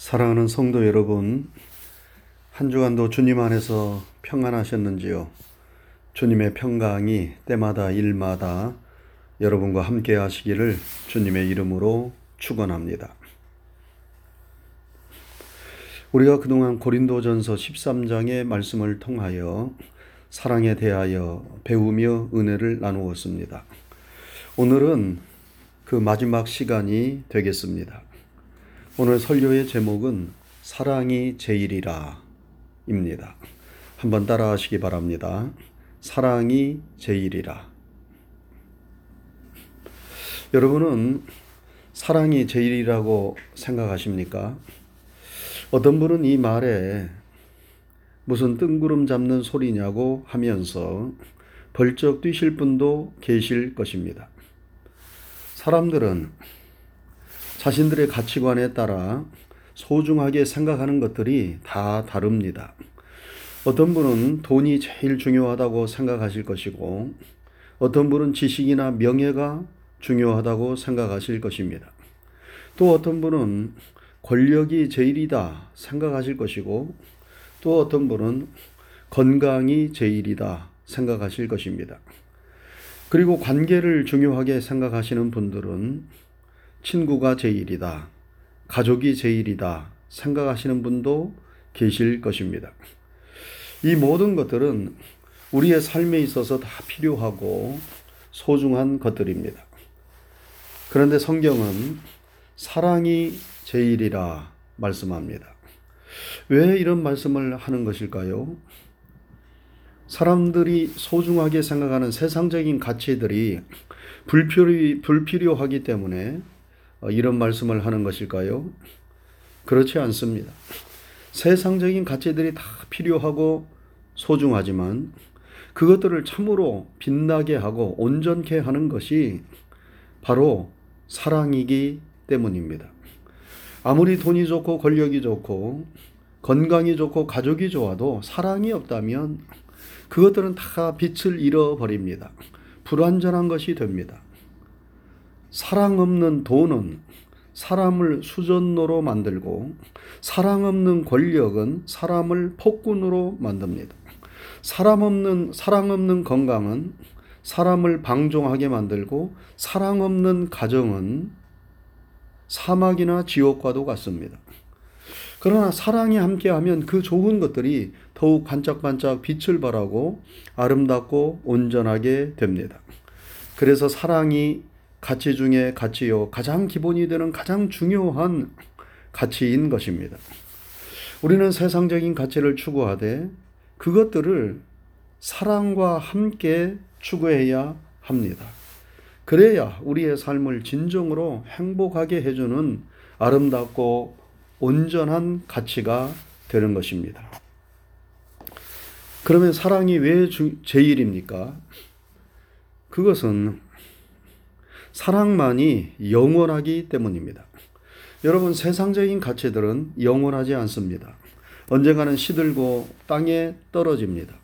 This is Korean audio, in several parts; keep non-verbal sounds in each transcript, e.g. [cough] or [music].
사랑하는 성도 여러분, 한 주간도 주님 안에서 평안하셨는지요? 주님의 평강이 때마다 일마다 여러분과 함께 하시기를 주님의 이름으로 축원합니다. 우리가 그동안 고린도전서 13장의 말씀을 통하여 사랑에 대하여 배우며 은혜를 나누었습니다. 오늘은 그 마지막 시간이 되겠습니다. 오늘 설교의 제목은 사랑이 제일이라 입니다. 한번 따라 하시기 바랍니다. 사랑이 제일이라. 여러분은 사랑이 제일이라고 생각하십니까? 어떤 분은 이 말에 무슨 뜬구름 잡는 소리냐고 하면서 벌쩍 뛰실 분도 계실 것입니다. 사람들은 자신들의 가치관에 따라 소중하게 생각하는 것들이 다 다릅니다. 어떤 분은 돈이 제일 중요하다고 생각하실 것이고, 어떤 분은 지식이나 명예가 중요하다고 생각하실 것입니다. 또 어떤 분은 권력이 제일이다 생각하실 것이고, 또 어떤 분은 건강이 제일이다 생각하실 것입니다. 그리고 관계를 중요하게 생각하시는 분들은 친구가 제일이다, 가족이 제일이다 생각하시는 분도 계실 것입니다. 이 모든 것들은 우리의 삶에 있어서 다 필요하고 소중한 것들입니다. 그런데 성경은 사랑이 제일이라 말씀합니다. 왜 이런 말씀을 하는 것일까요? 사람들이 소중하게 생각하는 세상적인 가치들이 불필요, 불필요하기 때문에 어, 이런 말씀을 하는 것일까요? 그렇지 않습니다. 세상적인 가치들이 다 필요하고 소중하지만 그것들을 참으로 빛나게 하고 온전케 하는 것이 바로 사랑이기 때문입니다. 아무리 돈이 좋고 권력이 좋고 건강이 좋고 가족이 좋아도 사랑이 없다면 그것들은 다 빛을 잃어버립니다. 불완전한 것이 됩니다. 사랑 없는 돈은 사람을 수전노로 만들고 사랑 없는 권력은 사람을 폭군으로 만듭니다. 사람 없는 사랑 없는 건강은 사람을 방종하게 만들고 사랑 없는 가정은 사막이나 지옥과도 같습니다. 그러나 사랑이 함께하면 그 좋은 것들이 더욱 반짝반짝 빛을 발하고 아름답고 온전하게 됩니다. 그래서 사랑이 가치 중에 가치요. 가장 기본이 되는 가장 중요한 가치인 것입니다. 우리는 세상적인 가치를 추구하되 그것들을 사랑과 함께 추구해야 합니다. 그래야 우리의 삶을 진정으로 행복하게 해주는 아름답고 온전한 가치가 되는 것입니다. 그러면 사랑이 왜 제일입니까? 그것은 사랑만이 영원하기 때문입니다. 여러분, 세상적인 가치들은 영원하지 않습니다. 언젠가는 시들고 땅에 떨어집니다.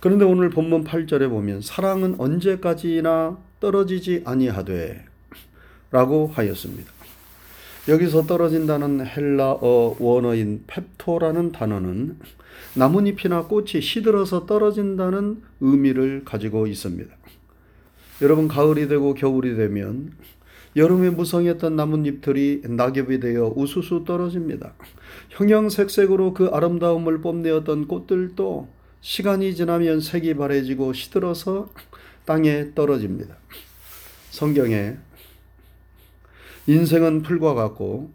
그런데 오늘 본문 8절에 보면 사랑은 언제까지나 떨어지지 아니하되 라고 하였습니다. 여기서 떨어진다는 헬라어 원어인 펩토라는 단어는 나뭇잎이나 꽃이 시들어서 떨어진다는 의미를 가지고 있습니다. 여러분 가을이 되고 겨울이 되면 여름에 무성했던 나뭇잎들이 낙엽이 되어 우수수 떨어집니다. 형형색색으로 그 아름다움을 뽐내었던 꽃들도 시간이 지나면 색이 바래지고 시들어서 땅에 떨어집니다. 성경에 인생은 풀과 같고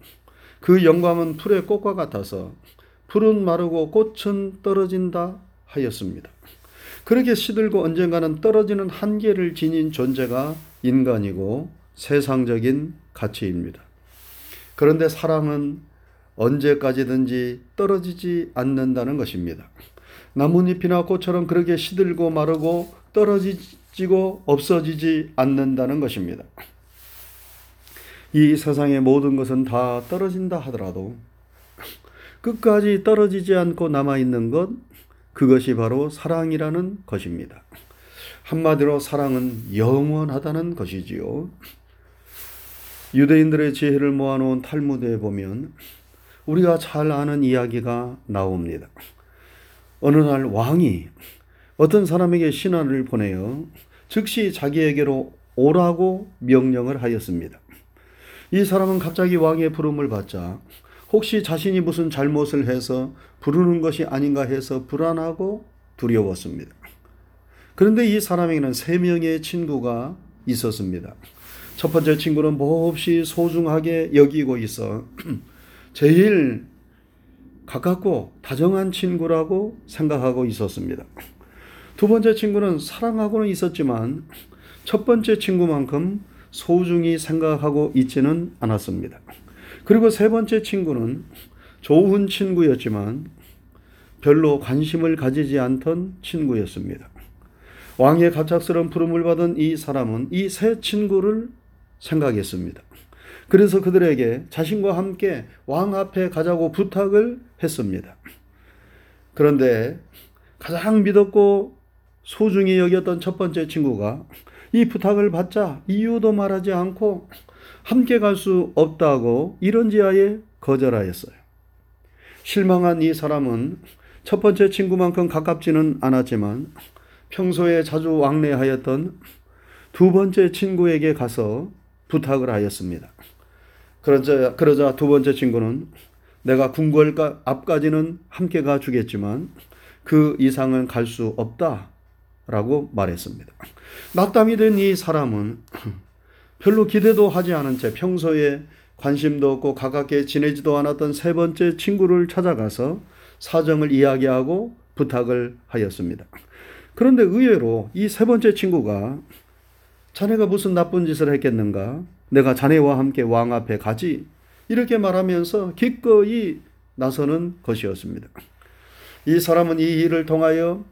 그 영광은 풀의 꽃과 같아서 풀은 마르고 꽃은 떨어진다 하였습니다. 그렇게 시들고 언젠가는 떨어지는 한계를 지닌 존재가 인간이고 세상적인 가치입니다. 그런데 사랑은 언제까지든지 떨어지지 않는다는 것입니다. 나뭇잎이나 꽃처럼 그렇게 시들고 마르고 떨어지고 없어지지 않는다는 것입니다. 이 세상의 모든 것은 다 떨어진다 하더라도 끝까지 떨어지지 않고 남아있는 것, 그것이 바로 사랑이라는 것입니다. 한마디로 사랑은 영원하다는 것이지요. 유대인들의 지혜를 모아놓은 탈무드에 보면 우리가 잘 아는 이야기가 나옵니다. 어느 날 왕이 어떤 사람에게 신하를 보내어 즉시 자기에게로 오라고 명령을 하였습니다. 이 사람은 갑자기 왕의 부름을 받자 혹시 자신이 무슨 잘못을 해서 부르는 것이 아닌가 해서 불안하고 두려웠습니다. 그런데 이 사람에게는 세 명의 친구가 있었습니다. 첫 번째 친구는 몹시 소중하게 여기고 있어 [clears throat] 제일 가깝고 다정한 친구라고 생각하고 있었습니다. 두 번째 친구는 사랑하고는 있었지만 첫 번째 친구만큼 소중히 생각하고 있지는 않았습니다. 그리고 세 번째 친구는 좋은 친구였지만 별로 관심을 가지지 않던 친구였습니다. 왕의 갑작스러운 부름을 받은 이 사람은 이 세 친구를 생각했습니다. 그래서 그들에게 자신과 함께 왕 앞에 가자고 부탁을 했습니다. 그런데 가장 믿었고 소중히 여겼던 첫 번째 친구가 이 부탁을 받자 이유도 말하지 않고 함께 갈 수 없다고 이런 지하에 거절하였어요. 실망한 이 사람은 첫 번째 친구만큼 가깝지는 않았지만 평소에 자주 왕래하였던 두 번째 친구에게 가서 부탁을 하였습니다. 그러자, 그러자 두 번째 친구는 내가 궁궐 앞까지는 함께 가 주겠지만 그 이상은 갈 수 없다. 라고 말했습니다. 낙담이 된 이 사람은 별로 기대도 하지 않은 채 평소에 관심도 없고 가깝게 지내지도 않았던 세 번째 친구를 찾아가서 사정을 이야기하고 부탁을 하였습니다. 그런데 의외로 이 세 번째 친구가 자네가 무슨 나쁜 짓을 했겠는가? 내가 자네와 함께 왕 앞에 가지. 이렇게 말하면서 기꺼이 나서는 것이었습니다. 이 사람은 이 일을 통하여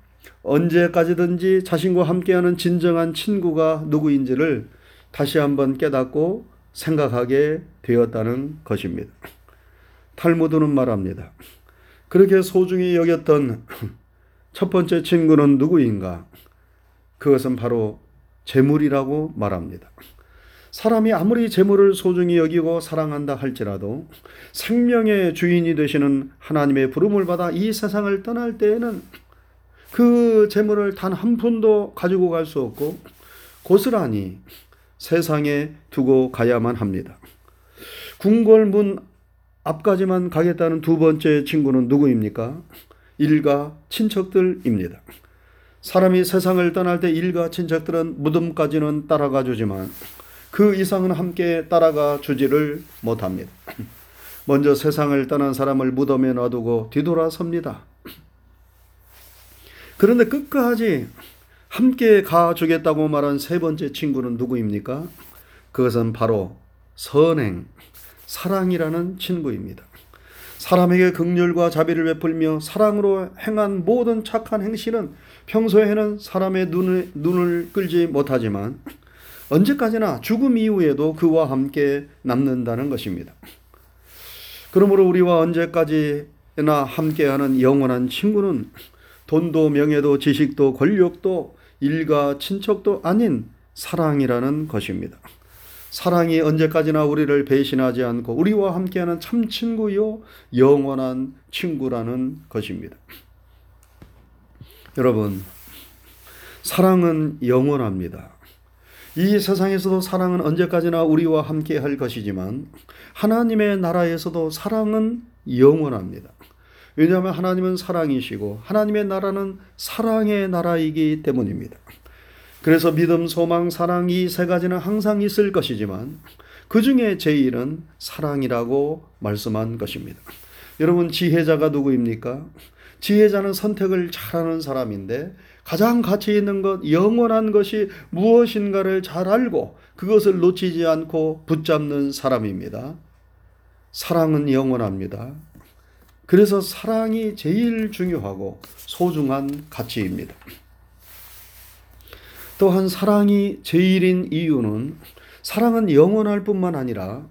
언제까지든지 자신과 함께하는 진정한 친구가 누구인지를 다시 한번 깨닫고 생각하게 되었다는 것입니다. 탈무드는 말합니다. 그렇게 소중히 여겼던 첫 번째 친구는 누구인가? 그것은 바로 재물이라고 말합니다. 사람이 아무리 재물을 소중히 여기고 사랑한다 할지라도 생명의 주인이 되시는 하나님의 부름을 받아 이 세상을 떠날 때에는 그 재물을 단 한 푼도 가지고 갈 수 없고 고스란히 세상에 두고 가야만 합니다. 궁궐문 앞까지만 가겠다는 두 번째 친구는 누구입니까? 일가 친척들입니다. 사람이 세상을 떠날 때 일가 친척들은 무덤까지는 따라가 주지만 그 이상은 함께 따라가 주지를 못합니다. 먼저 세상을 떠난 사람을 무덤에 놔두고 뒤돌아섭니다. 그런데 끝까지 함께 가주겠다고 말한 세 번째 친구는 누구입니까? 그것은 바로 선행, 사랑이라는 친구입니다. 사람에게 극렬과 자비를 베풀며 사랑으로 행한 모든 착한 행실은 평소에는 사람의 눈을, 눈을 끌지 못하지만 언제까지나 죽음 이후에도 그와 함께 남는다는 것입니다. 그러므로 우리와 언제까지나 함께하는 영원한 친구는 돈도 명예도 지식도 권력도 일가 친척도 아닌 사랑이라는 것입니다. 사랑이 언제까지나 우리를 배신하지 않고 우리와 함께하는 참 친구요 영원한 친구라는 것입니다. 여러분, 사랑은 영원합니다. 이 세상에서도 사랑은 언제까지나 우리와 함께 할 것이지만 하나님의 나라에서도 사랑은 영원합니다. 왜냐하면 하나님은 사랑이시고 하나님의 나라는 사랑의 나라이기 때문입니다. 그래서 믿음, 소망, 사랑 이 세 가지는 항상 있을 것이지만 그 중에 제일은 사랑이라고 말씀한 것입니다. 여러분 지혜자가 누구입니까? 지혜자는 선택을 잘하는 사람인데 가장 가치 있는 것, 영원한 것이 무엇인가를 잘 알고 그것을 놓치지 않고 붙잡는 사람입니다. 사랑은 영원합니다. 그래서 사랑이 제일 중요하고 소중한 가치입니다. 또한 사랑이 제일인 이유는 사랑은 영원할 뿐만 아니라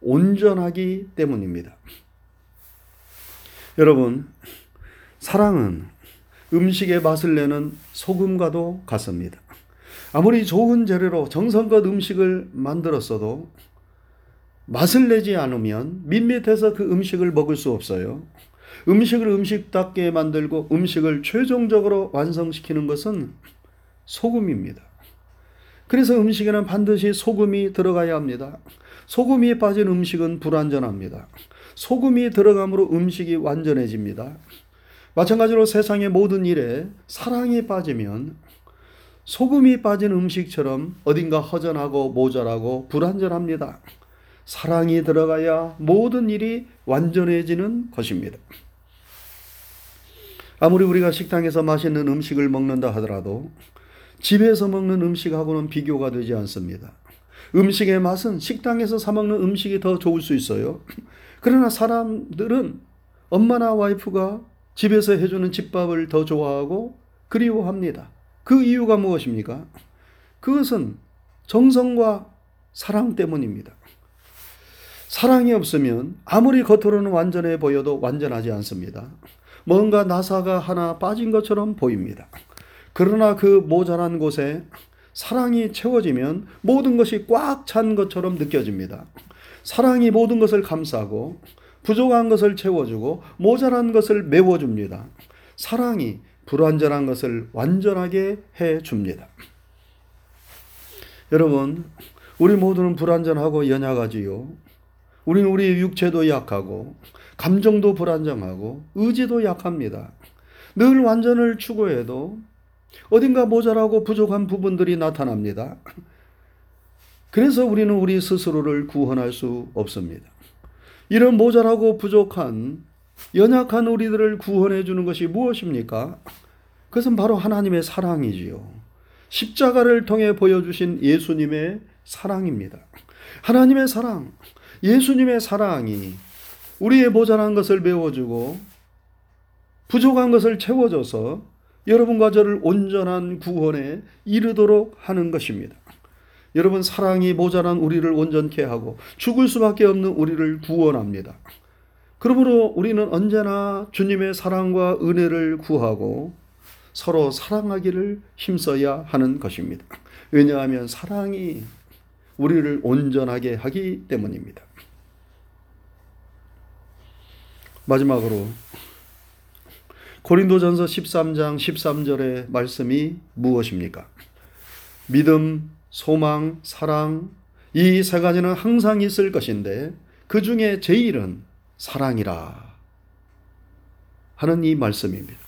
온전하기 때문입니다. 여러분, 사랑은 음식의 맛을 내는 소금과도 같습니다. 아무리 좋은 재료로 정성껏 음식을 만들었어도 맛을 내지 않으면 밋밋해서 그 음식을 먹을 수 없어요. 음식을 음식답게 만들고 음식을 최종적으로 완성시키는 것은 소금입니다. 그래서 음식에는 반드시 소금이 들어가야 합니다. 소금이 빠진 음식은 불완전합니다. 소금이 들어감으로 음식이 완전해집니다. 마찬가지로 세상의 모든 일에 사랑이 빠지면 소금이 빠진 음식처럼 어딘가 허전하고 모자라고 불완전합니다. 사랑이 들어가야 모든 일이 완전해지는 것입니다. 아무리 우리가 식당에서 맛있는 음식을 먹는다 하더라도 집에서 먹는 음식하고는 비교가 되지 않습니다. 음식의 맛은 식당에서 사 먹는 음식이 더 좋을 수 있어요. 그러나 사람들은 엄마나 와이프가 집에서 해주는 집밥을 더 좋아하고 그리워합니다. 그 이유가 무엇입니까? 그것은 정성과 사랑 때문입니다. 사랑이 없으면 아무리 겉으로는 완전해 보여도 완전하지 않습니다. 뭔가 나사가 하나 빠진 것처럼 보입니다. 그러나 그 모자란 곳에 사랑이 채워지면 모든 것이 꽉 찬 것처럼 느껴집니다. 사랑이 모든 것을 감싸고 부족한 것을 채워주고 모자란 것을 메워줍니다. 사랑이 불완전한 것을 완전하게 해줍니다. 여러분, 우리 모두는 불완전하고 연약하지요. 우리는 우리 육체도 약하고, 감정도 불안정하고, 의지도 약합니다. 늘 완전을 추구해도 어딘가 모자라고 부족한 부분들이 나타납니다. 그래서 우리는 우리 스스로를 구원할 수 없습니다. 이런 모자라고 부족한 연약한 우리들을 구원해 주는 것이 무엇입니까? 그것은 바로 하나님의 사랑이지요. 십자가를 통해 보여주신 예수님의 사랑입니다. 하나님의 사랑, 예수님의 사랑이 우리의 모자란 것을 메워주고 부족한 것을 채워줘서 여러분과 저를 온전한 구원에 이르도록 하는 것입니다. 여러분 사랑이 모자란 우리를 온전케 하고 죽을 수밖에 없는 우리를 구원합니다. 그러므로 우리는 언제나 주님의 사랑과 은혜를 구하고 서로 사랑하기를 힘써야 하는 것입니다. 왜냐하면 사랑이 우리를 온전하게 하기 때문입니다. 마지막으로 고린도전서 13장 13절의 말씀이 무엇입니까? 믿음, 소망, 사랑 이 세 가지는 항상 있을 것인데 그 중에 제일은 사랑이라 하는 이 말씀입니다.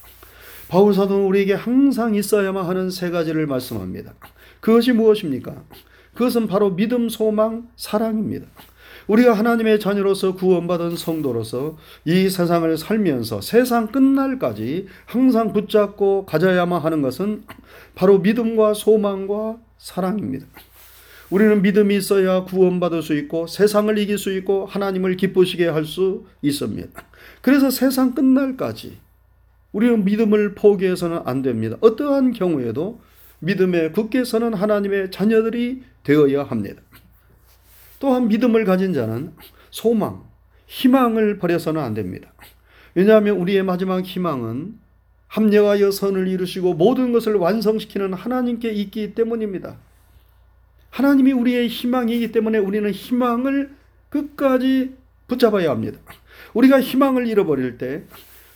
바울 사도는 우리에게 항상 있어야만 하는 세 가지를 말씀합니다. 그것이 무엇입니까? 그것은 바로 믿음, 소망, 사랑입니다. 우리가 하나님의 자녀로서 구원받은 성도로서 이 세상을 살면서 세상 끝날까지 항상 붙잡고 가져야만 하는 것은 바로 믿음과 소망과 사랑입니다. 우리는 믿음이 있어야 구원받을 수 있고 세상을 이길 수 있고 하나님을 기쁘시게 할 수 있습니다. 그래서 세상 끝날까지 우리는 믿음을 포기해서는 안 됩니다. 어떠한 경우에도 믿음에 굳게 서는 하나님의 자녀들이 되어야 합니다. 또한 믿음을 가진 자는 소망, 희망을 버려서는 안 됩니다. 왜냐하면 우리의 마지막 희망은 합력하여 선을 이루시고 모든 것을 완성시키는 하나님께 있기 때문입니다. 하나님이 우리의 희망이기 때문에 우리는 희망을 끝까지 붙잡아야 합니다. 우리가 희망을 잃어버릴 때,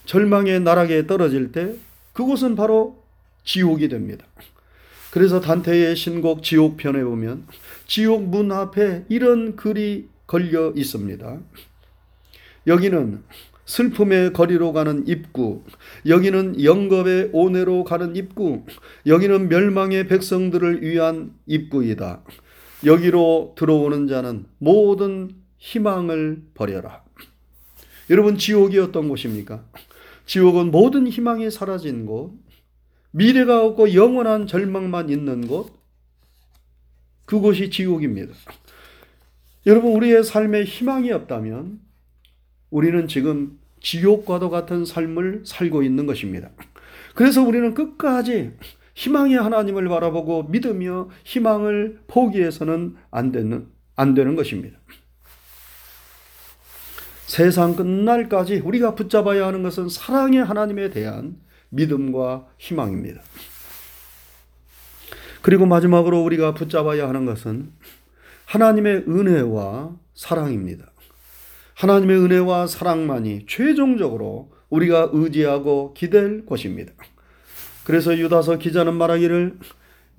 절망의 나락에 떨어질 때, 그곳은 바로 지옥이 됩니다. 그래서 단테의 신곡 지옥편에 보면 지옥 문 앞에 이런 글이 걸려 있습니다. 여기는 슬픔의 거리로 가는 입구, 여기는 영겁의 오내로 가는 입구, 여기는 멸망의 백성들을 위한 입구이다. 여기로 들어오는 자는 모든 희망을 버려라. 여러분, 지옥이 어떤 곳입니까? 지옥은 모든 희망이 사라진 곳, 미래가 없고 영원한 절망만 있는 곳, 그곳이 지옥입니다. 여러분, 우리의 삶에 희망이 없다면 우리는 지금 지옥과도 같은 삶을 살고 있는 것입니다. 그래서 우리는 끝까지 희망의 하나님을 바라보고 믿으며 희망을 포기해서는 안 되는, 안 되는 것입니다. 세상 끝날까지 우리가 붙잡아야 하는 것은 사랑의 하나님에 대한 믿음과 희망입니다. 그리고 마지막으로 우리가 붙잡아야 하는 것은 하나님의 은혜와 사랑입니다. 하나님의 은혜와 사랑만이 최종적으로 우리가 의지하고 기댈 것입니다. 그래서 유다서 기자는 말하기를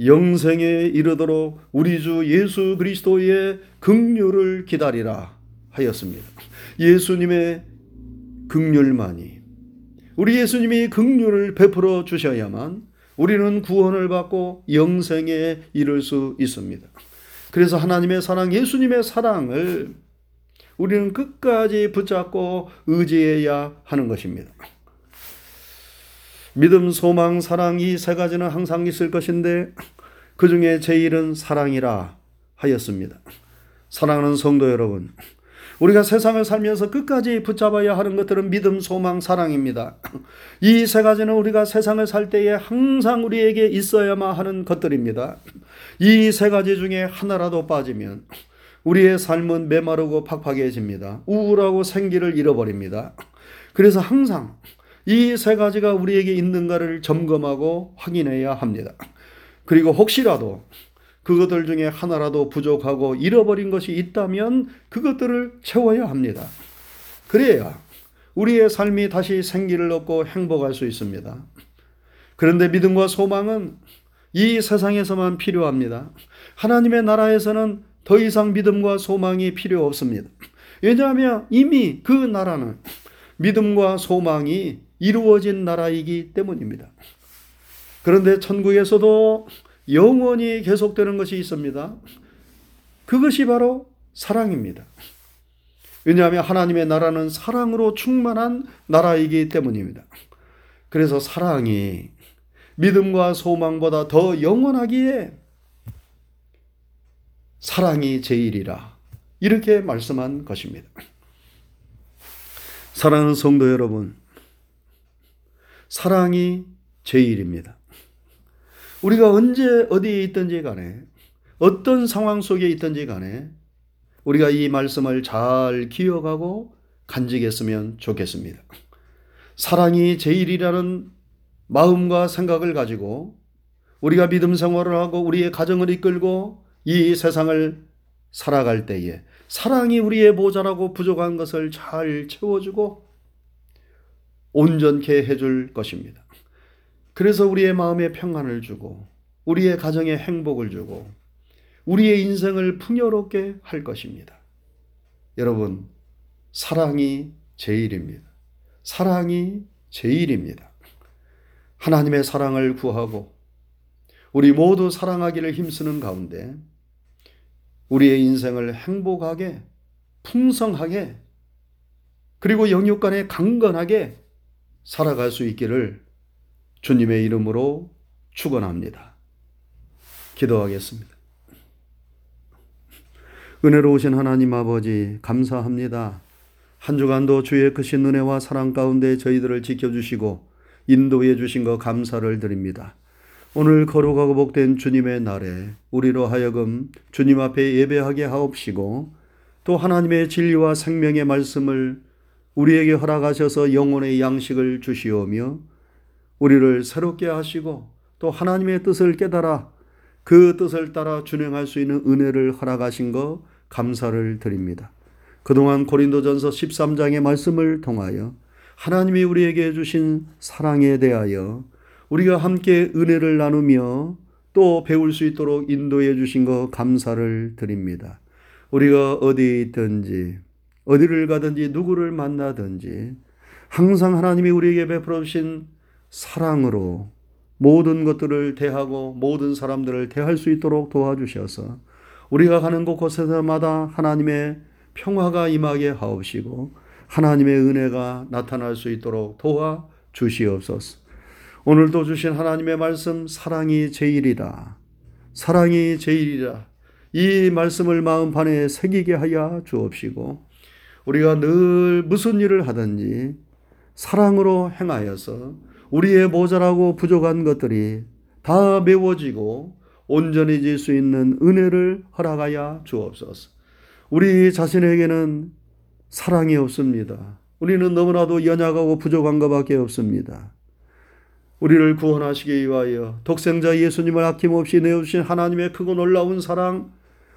영생에 이르도록 우리 주 예수 그리스도의 긍휼을 기다리라 하였습니다. 예수님의 긍휼만이 우리 예수님이 긍휼을 베풀어 주셔야만 우리는 구원을 받고 영생에 이를 수 있습니다. 그래서 하나님의 사랑, 예수님의 사랑을 우리는 끝까지 붙잡고 의지해야 하는 것입니다. 믿음, 소망, 사랑 이 세 가지는 항상 있을 것인데 그 중에 제일은 사랑이라 하였습니다. 사랑하는 성도 여러분, 우리가 세상을 살면서 끝까지 붙잡아야 하는 것들은 믿음, 소망, 사랑입니다. 이 세 가지는 우리가 세상을 살 때에 항상 우리에게 있어야만 하는 것들입니다. 이 세 가지 중에 하나라도 빠지면 우리의 삶은 메마르고 팍팍해집니다. 우울하고 생기를 잃어버립니다. 그래서 항상 이 세 가지가 우리에게 있는가를 점검하고 확인해야 합니다. 그리고 혹시라도 그것들 중에 하나라도 부족하고 잃어버린 것이 있다면 그것들을 채워야 합니다. 그래야 우리의 삶이 다시 생기를 얻고 행복할 수 있습니다. 그런데 믿음과 소망은 이 세상에서만 필요합니다. 하나님의 나라에서는 더 이상 믿음과 소망이 필요 없습니다. 왜냐하면 이미 그 나라는 믿음과 소망이 이루어진 나라이기 때문입니다. 그런데 천국에서도 영원히 계속되는 것이 있습니다. 그것이 바로 사랑입니다. 왜냐하면 하나님의 나라는 사랑으로 충만한 나라이기 때문입니다. 그래서 사랑이 믿음과 소망보다 더 영원하기에 사랑이 제일이라 이렇게 말씀한 것입니다. 사랑하는 성도 여러분, 사랑이 제일입니다. 우리가 언제 어디에 있든지 간에 어떤 상황 속에 있든지 간에 우리가 이 말씀을 잘 기억하고 간직했으면 좋겠습니다. 사랑이 제일이라는 마음과 생각을 가지고 우리가 믿음 생활을 하고 우리의 가정을 이끌고 이 세상을 살아갈 때에 사랑이 우리의 모자라고 부족한 것을 잘 채워주고 온전케 해줄 것입니다. 그래서 우리의 마음에 평안을 주고 우리의 가정에 행복을 주고 우리의 인생을 풍요롭게 할 것입니다. 여러분, 사랑이 제일입니다. 사랑이 제일입니다. 하나님의 사랑을 구하고 우리 모두 사랑하기를 힘쓰는 가운데 우리의 인생을 행복하게, 풍성하게, 그리고 영육 간에 강건하게 살아갈 수 있기를 주님의 이름으로 축원합니다. 기도하겠습니다. 은혜로우신 하나님 아버지 감사합니다. 한 주간도 주의 크신 은혜와 사랑 가운데 저희들을 지켜주시고 인도해 주신 것 감사를 드립니다. 오늘 거룩하고 복된 주님의 날에 우리로 하여금 주님 앞에 예배하게 하옵시고 또 하나님의 진리와 생명의 말씀을 우리에게 허락하셔서 영혼의 양식을 주시오며 우리를 새롭게 하시고 또 하나님의 뜻을 깨달아 그 뜻을 따라 준행할 수 있는 은혜를 허락하신 것 감사를 드립니다. 그동안 고린도전서 13장의 말씀을 통하여 하나님이 우리에게 주신 사랑에 대하여 우리가 함께 은혜를 나누며 또 배울 수 있도록 인도해 주신 것 감사를 드립니다. 우리가 어디에 있든지 어디를 가든지 누구를 만나든지 항상 하나님이 우리에게 베풀어 주신 사랑으로 모든 것들을 대하고 모든 사람들을 대할 수 있도록 도와주셔서 우리가 가는 곳곳에서마다 하나님의 평화가 임하게 하옵시고 하나님의 은혜가 나타날 수 있도록 도와 주시옵소서. 오늘도 주신 하나님의 말씀 사랑이 제일이다. 사랑이 제일이다. 이 말씀을 마음판에 새기게 하여 주옵시고 우리가 늘 무슨 일을 하든지 사랑으로 행하여서 우리의 모자라고 부족한 것들이 다 메워지고 온전해질 수 있는 은혜를 허락하여 주옵소서. 우리 자신에게는 사랑이 없습니다. 우리는 너무나도 연약하고 부족한 것밖에 없습니다. 우리를 구원하시기 위하여 독생자 예수님을 아낌없이 내어주신 하나님의 크고 놀라운 사랑,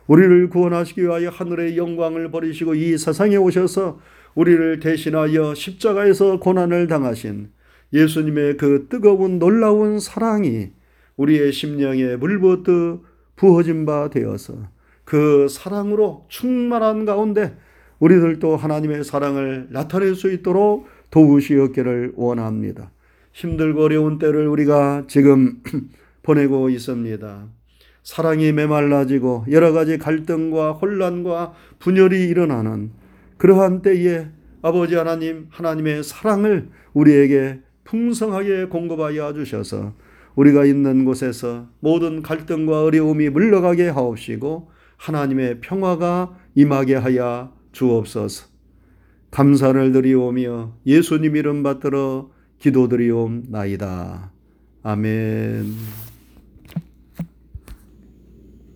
우리를 구원하시기 위하여 하늘의 영광을 버리시고 이 세상에 오셔서 우리를 대신하여 십자가에서 고난을 당하신 예수님의 그 뜨거운 놀라운 사랑이 우리의 심령에 물부터 부어진 바 되어서 그 사랑으로 충만한 가운데 우리들도 하나님의 사랑을 나타낼 수 있도록 도우시었기를 원합니다. 힘들고 어려운 때를 우리가 지금 [clears throat] 보내고 있습니다. 사랑이 메말라지고 여러 가지 갈등과 혼란과 분열이 일어나는 그러한 때에 아버지 하나님, 하나님의 사랑을 우리에게 풍성하게 공급하여 주셔서 우리가 있는 곳에서 모든 갈등과 어려움이 물러가게 하옵시고 하나님의 평화가 임하게 하여 주옵소서. 감사를 드리오며 예수님 이름 받들어 기도드리옵나이다. 아멘.